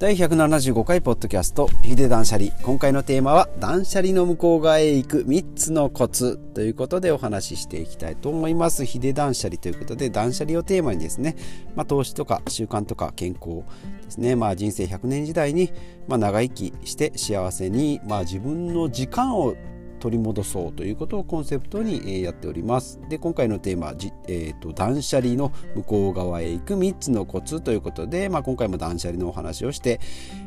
第175回ポッドキャストヒデ断捨離今回のテーマは断捨離の向こう側へ行く3つのコツということでお話ししていきたいと思います。ヒデ断捨離ということで断捨離をテーマにですね、まあ、投資とか習慣とか健康ですね、まあ、人生100年時代に、まあ、長生きして幸せに、まあ、自分の時間を取り戻そうということをコンセプトにやっております。で今回のテーマは、えーと、断捨離の向こう側へ行く3つのコツということで、まあ、今回も断捨離のお話をして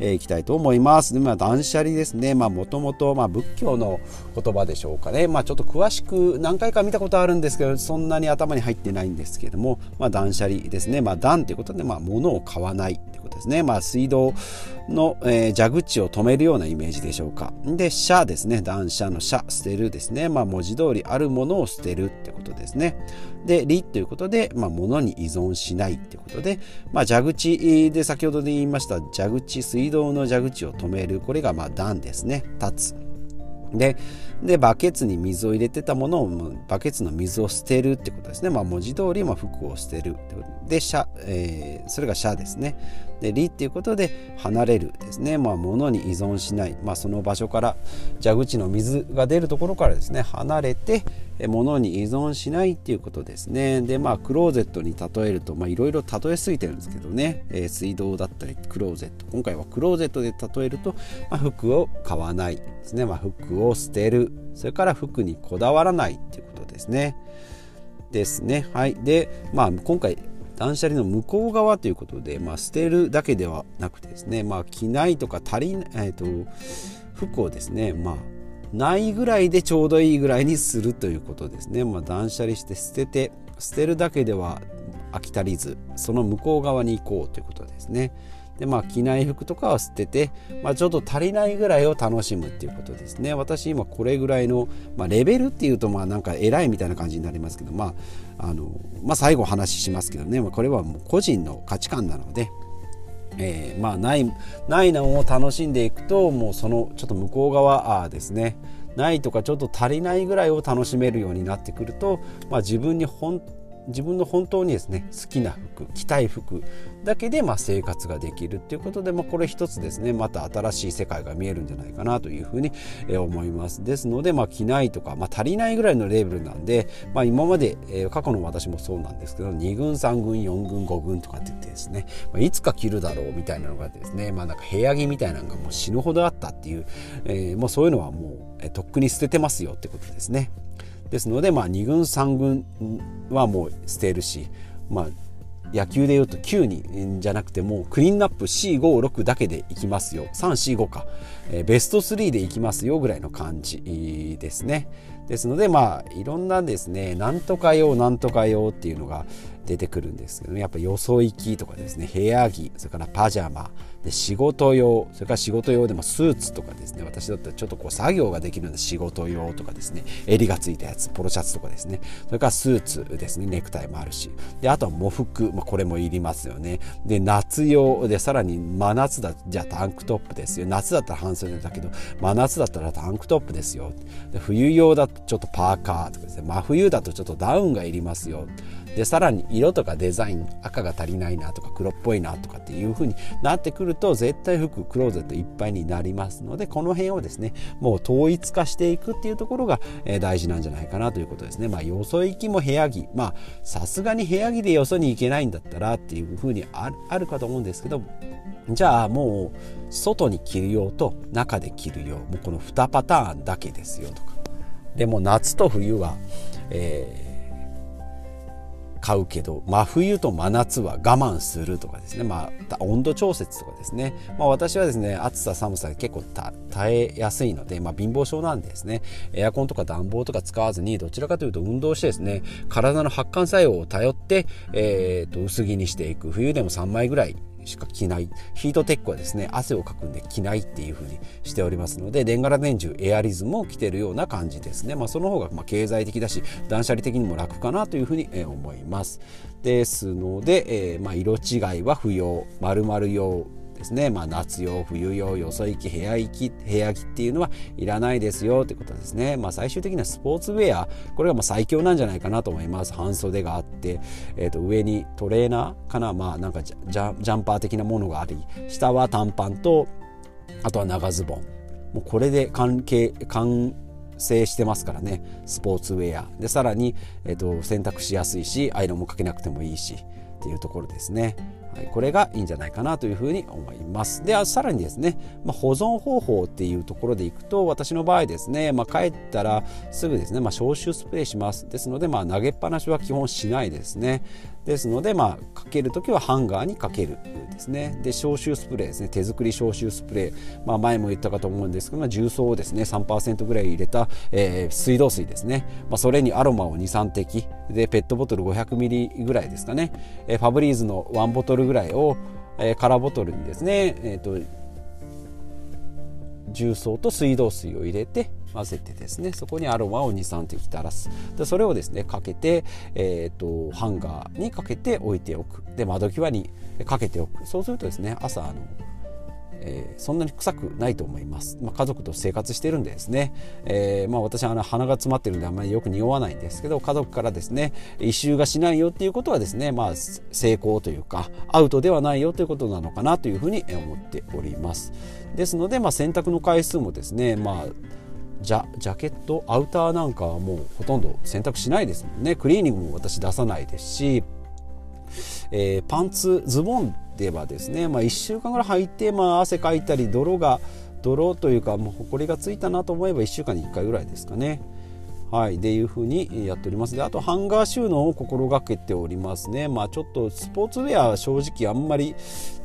い、えー、きたいと思います。で、まあ、断捨離ですね。もともと仏教の言葉でしょうかね、まあ、ちょっと詳しく何回か見たことあるんですけどそんなに頭に入ってないんですけども、まあ、断捨離ですね、まあ、断ということで、まあ、物を買わないということですね、まあ、水道の、えー、蛇口を止めるようなイメージでしょうか。で「捨」ですね。断捨の「捨」捨てるですね、まあ、文字通りあるものを捨てるってことですね。で「理」ということで、まあ、物に依存しないってことで、まあ、蛇口で先ほどで言いました蛇口水道の蛇口を止める。これがまあ断ですね。立つ。ででバケツに水を入れてたものをバケツの水を捨てるってことですね、まあ、文字通りま服を捨てるってこと。で、えー、それが「シャ」ですね。で「り」っていうことで離れるですね、まあ、物に依存しない、まあ、その場所から蛇口の水が出るところからですね。離れて物に依存しないっていうことですね。でまあクローゼットに例えるといろいろ例えすぎてるんですけどね、えー、水道だったりクローゼット。今回はクローゼットで例えると、まあ、服を買わないですね、まあ、服を捨てる。それから服にこだわらないっていうことですね。ですね。はい。でまあ今回断捨離の向こう側ということで、まあ、捨てるだけではなくてですね、まあ、着ないとか足りない、えーと、服をですね、まあ、ないぐらいでちょうどいいぐらいにするということですね、まあ、断捨離して捨てて捨てるだけでは飽き足りずその向こう側に行こうということですね。でまあ着ない服とかは捨てて、まあ、ちょっと足りないぐらいを楽しむっていうことですね私今これぐらいの、まあ、レベルっていうとまあなんか偉いみたいな感じになりますけどまああの、まあ、最後話ししますけどね、まあ、これはもう個人の価値観なので。えー、まあないないのを楽しんでいくともうそのちょっと向こう側あですねないとかちょっと足りないぐらいを楽しめるようになってくると、まあ、自分に本自分の本当にですね好きな服着たい服だけでまあ生活ができるっていうことで、まあ、これ一つですねまた新しい世界が見えるんじゃないかなというふうに思いますですので、まあ、着ないとか、まあ、足りないぐらいのレベルなんで、まあ、今まで、過去の私もそうなんですけど2軍3軍4軍5軍とかって言ってですね、まあ、いつか着るだろうみたいなのがですね、まあ、なんか部屋着みたいなのがもう死ぬほどあったっていう、えー、もうそういうのはもう、とっくに捨ててますよってことですね。ですので、まあ、2軍3軍はもう捨てるし、まあ、野球でいうと9人じゃなくてもうクリーンナップ456だけでいきますよ。345か、えー、ベスト3でいきますよぐらいの感じですね。ですのでまあいろんなですねなんとか用なんとか用っていうのが出てくるんですけど、ね、やっぱよそ行きとかですね。部屋着それからパジャマ。で仕事用。それから仕事用でもスーツとかですね。私だったらちょっとこう作業ができるので仕事用とかですね。襟がついたやつポロシャツとかですね。それからスーツですね。ネクタイもあるし。であとは喪服、まあ、これもいりますよね。で夏用でさらに真夏だじゃあタンクトップですよ。夏だったら半袖だけど真夏だったらタンクトップですよ。で冬用だとちょっとパーカーとかですね。真冬だとちょっとダウンがいりますよ。でさらに色とかデザイン赤が足りないなとか黒っぽいなとかっていう風になってくると絶対服クローゼットいっぱいになりますのでこの辺をですねもう統一化していくっていうところが、え大事なんじゃないかなということですね。まあよそ行きも部屋着。まあさすがに部屋着でよそに行けないんだったらっていう風にあるかと思うんですけどじゃあもう外に着る用と中で着る用。もうこの2パターンだけですよとか。でも夏と冬は、えー買うけど真冬と真夏は我慢するとかですね、まあ、温度調節とかですね、まあ、私はですね暑さ寒さ結構耐えやすいので、まあ、貧乏症なんでですね。エアコンとか暖房とか使わずにどちらかというと運動してですね体の発汗作用を頼って、えー、と薄着にしていく。冬でも3枚ぐらいしか着ない。ヒートテックはですね汗をかくんで着ないっていう風にしておりますので年がら年中エアリズムを着てるような感じですね、まあ、その方がま経済的だし断捨離的にも楽かなというふうに思います。ですので、えー、ま、色違いは不要丸々用ですね、まあ、夏用冬用よそ行き部屋行き部屋着っていうのはいらないですよということですね、まあ、最終的にはスポーツウェアこれがもう最強なんじゃないかなと思います。半袖があって、えー、と上にトレーナーかな。まあなんかジャジャンパー的なものがあり下は短パンとあとは長ズボン。もうこれで関係完成してますからね。スポーツウェア。でさらに、えーと洗濯しやすいしアイロンもかけなくてもいいしっていうところですね。はい、これがいいんじゃないかなというふうに思います。でさらにですね、まあ、保存方法っていうところでいくと私の場合ですね、まあ、帰ったらすぐですね、まあ、消臭スプレーします。ですので、まあ、投げっぱなしは基本しないですね。ですので、まあ、かける時はハンガーにかけるですね。で消臭スプレーですね。手作り消臭スプレー、まあ、前も言ったかと思うんですけど、まあ、重曹をですね。3%ぐらい入れた、えー、水道水ですね、まあ、それにアロマを23滴。でペットボトル500ミリぐらいですかね、えー、ファブリーズの1ボトルぐらいを、えー、空ボトルにですね、えーと重曹と水道水を入れて混ぜてですねそこにアロマを23滴垂らす。でそれをですねかけて、えーと、ハンガーにかけて置いておく。で窓際にかけておく。そうするとですね朝あのえー、そんなに臭くないと思います、まあ、家族と生活してるんでですね、えー、まあ、私はあの鼻が詰まってるんであんまりよく匂わないんですけど家族からですね異臭がしないよっていうことはですね、まあ、成功というかアウトではないよということなのかなというふうに思っております。ですので、まあ、洗濯の回数もですね、まあジャジャケットアウターなんかはもうほとんど洗濯しないですもんね。クリーニングも私出さないですし、えー、パンツズボンではですね、まあ、1週間ぐらい履いて、まあ、汗かいたり泥が泥というかもうほこりがついたなと思えば1週間に1回ぐらいですかね。はい、でいうふうにやっております。であとハンガー収納を心がけておりますね。まあちょっとスポーツウェア正直あんまり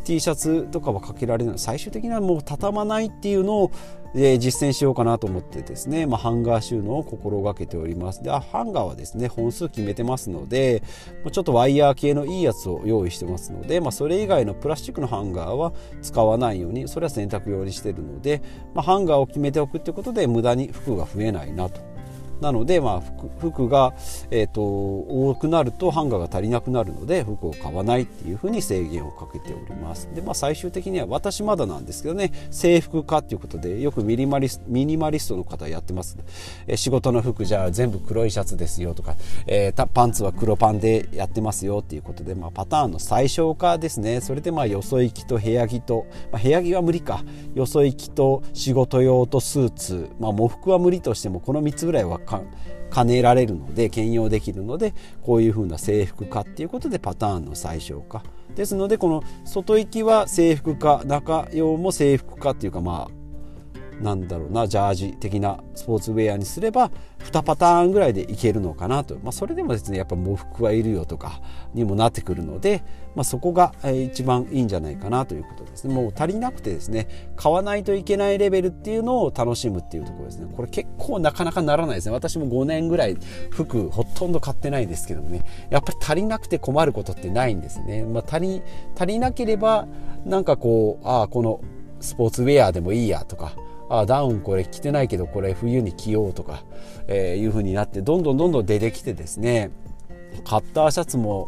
T シャツとかはかけられない。最終的にはもう畳まないっていうのを、えー、実践しようかなと思ってですね、まあ、ハンガー収納を心がけております。でハンガーはですね本数決めてますのでちょっとワイヤー系のいいやつを用意してますので、まあ、それ以外のプラスチックのハンガーは使わないようにそれは洗濯用にしてるので、まあ、ハンガーを決めておくってことで無駄に服が増えないなと。なので、まあ服、服が、えーと、多くなるとハンガーが足りなくなるので服を買わないっていうふうに制限をかけております。で、まあ、最終的には私まだなんですけどね制服化っていうことでよくミニマリスミニマリストの方やってます、えー、仕事の服じゃあ全部黒いシャツですよとか、えー、パンツは黒パンでやってますよっていうことで、まあ、パターンの最小化ですね。それでまあよそ行きと部屋着と、まあ、部屋着は無理か。よそ行きと仕事用とスーツ、まあ、喪服は無理としてもこの3つぐらいは兼ねられるので兼用できるのでこういうふうな制服化っていうことでパターンの最小化。ですのでこの外行きは制服化中用も制服化っていうかまあなんだろうなジャージ的なスポーツウェアにすれば2パターンぐらいでいけるのかなと、まあ、それでもですねやっぱ喪服はいるよとかにもなってくるので、まあ、そこが一番いいんじゃないかなということですね。もう足りなくてですね買わないといけないレベルっていうのを楽しむっていうところですね。これ結構なかなかならないですね。私も5年ぐらい服ほとんど買ってないですけどもね。やっぱり足りなくて困ることってないんですね、まあ、足り足りなければなんかこうああこのスポーツウェアでもいいやとかあダウンこれ着てないけどこれ冬に着ようとか、えー、いう風になってどんどんどんどん出てきてですねカッターシャツも、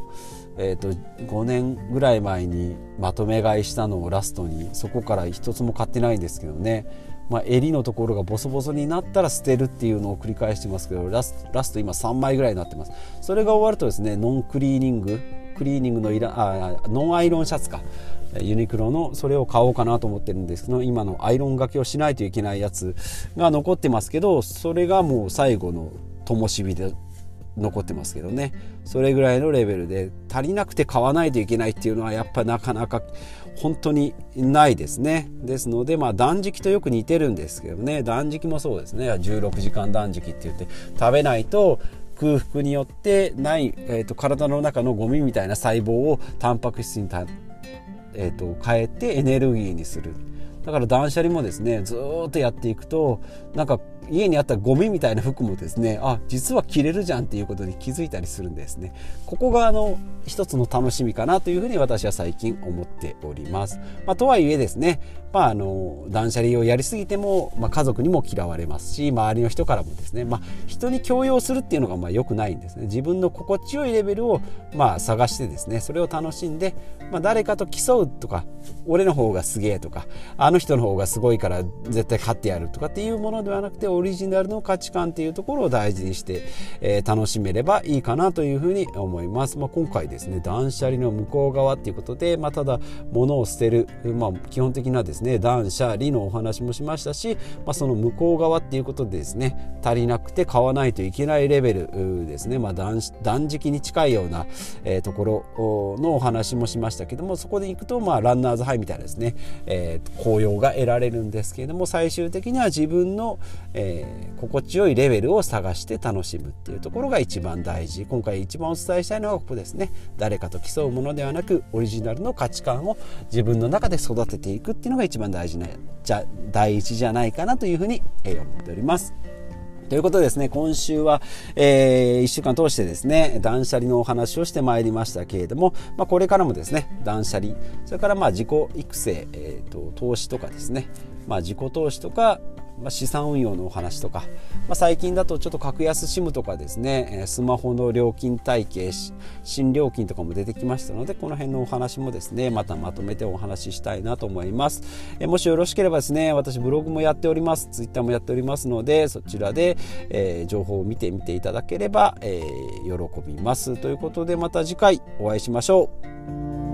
えーと、5年ぐらい前にまとめ買いしたのをラストにそこから一つも買ってないんですけどね、まあ、襟のところがボソボソになったら捨てるっていうのを繰り返してますけどラスラスト今3枚ぐらいになってます。それが終わるとですねノンクリーニングクリーニングのいらあノンアイロンシャツか。ユニクロのそれを買おうかなと思ってるんですけど今のアイロンがけをしないといけないやつが残ってますけどそれがもう最後の灯火で残ってますけどね。それぐらいのレベルで足りなくて買わないといけないっていうのはやっぱなかなか本当にないですね。ですのでまあ断食とよく似てるんですけどね。断食もそうですね。16時間断食って言って食べないと空腹によってない、えーと、体の中のゴミみたいな細胞をタンパク質にえーと、変えてエネルギーにする。だから断捨離もですねずっとやっていくとなんか家にあったゴミみたいな服もですねあ実は着れるじゃんっていうことに気づいたりするんですね。ここがあの一つの楽しみかなというふうに私は最近思っております、まあ、とはいえですね、まあ、あの断捨離をやりすぎても、まあ、家族にも嫌われますし周りの人からもですね、まあ、人に強要するっていうのがまあ良くないんですね。自分の心地よいレベルをまあ探してですねそれを楽しんで、まあ、誰かと競うとか俺の方がすげえとかあの人の方がすごいから絶対勝ってやるとかっていうものではなくてオリジナルの価値観っていうところを大事にして、えー、楽しめればいいかなというふうに思います。まあ、今回ですね断捨離の向こう側っていうことで、まあ、ただ物を捨てる、まあ、基本的なですね断捨離のお話もしましたし、まあ、その向こう側っていうことでですね足りなくて買わないといけないレベルですね、まあ断、断食に近いような、えー、ところのお話もしましたけどもそこで行くと、まあ、ランナーズハイみたいなですね、えー、紅葉が得られるんですけれども最終的には自分の、えー、心地よいレベルを探して楽しむっていうところが一番大事。今回一番お伝えしたいのはここですね。誰かと競うものではなくオリジナルの価値観を自分の中で育てていくっていうのが一番大事なじゃ第一じゃないかなというふうにえ思っております。ということでですね、今週は、えー、1週間通してですね、断捨離のお話をしてまいりましたけれども、まあ、これからもですね、断捨離、それからまあ自己育成、えーと、投資とかですね、まあ、自己投資とか、まあ、資産運用のお話とか、まあ、最近だとちょっと格安 SIM とかですねスマホの料金体系新料金とかも出てきましたのでこの辺のお話もですねまたまとめてお話ししたいなと思います。えもしよろしければですね私ブログもやっております。ツイッターもやっておりますのでそちらで、えー、情報を見てみていただければ、えー、喜びます。ということでまた次回お会いしましょう。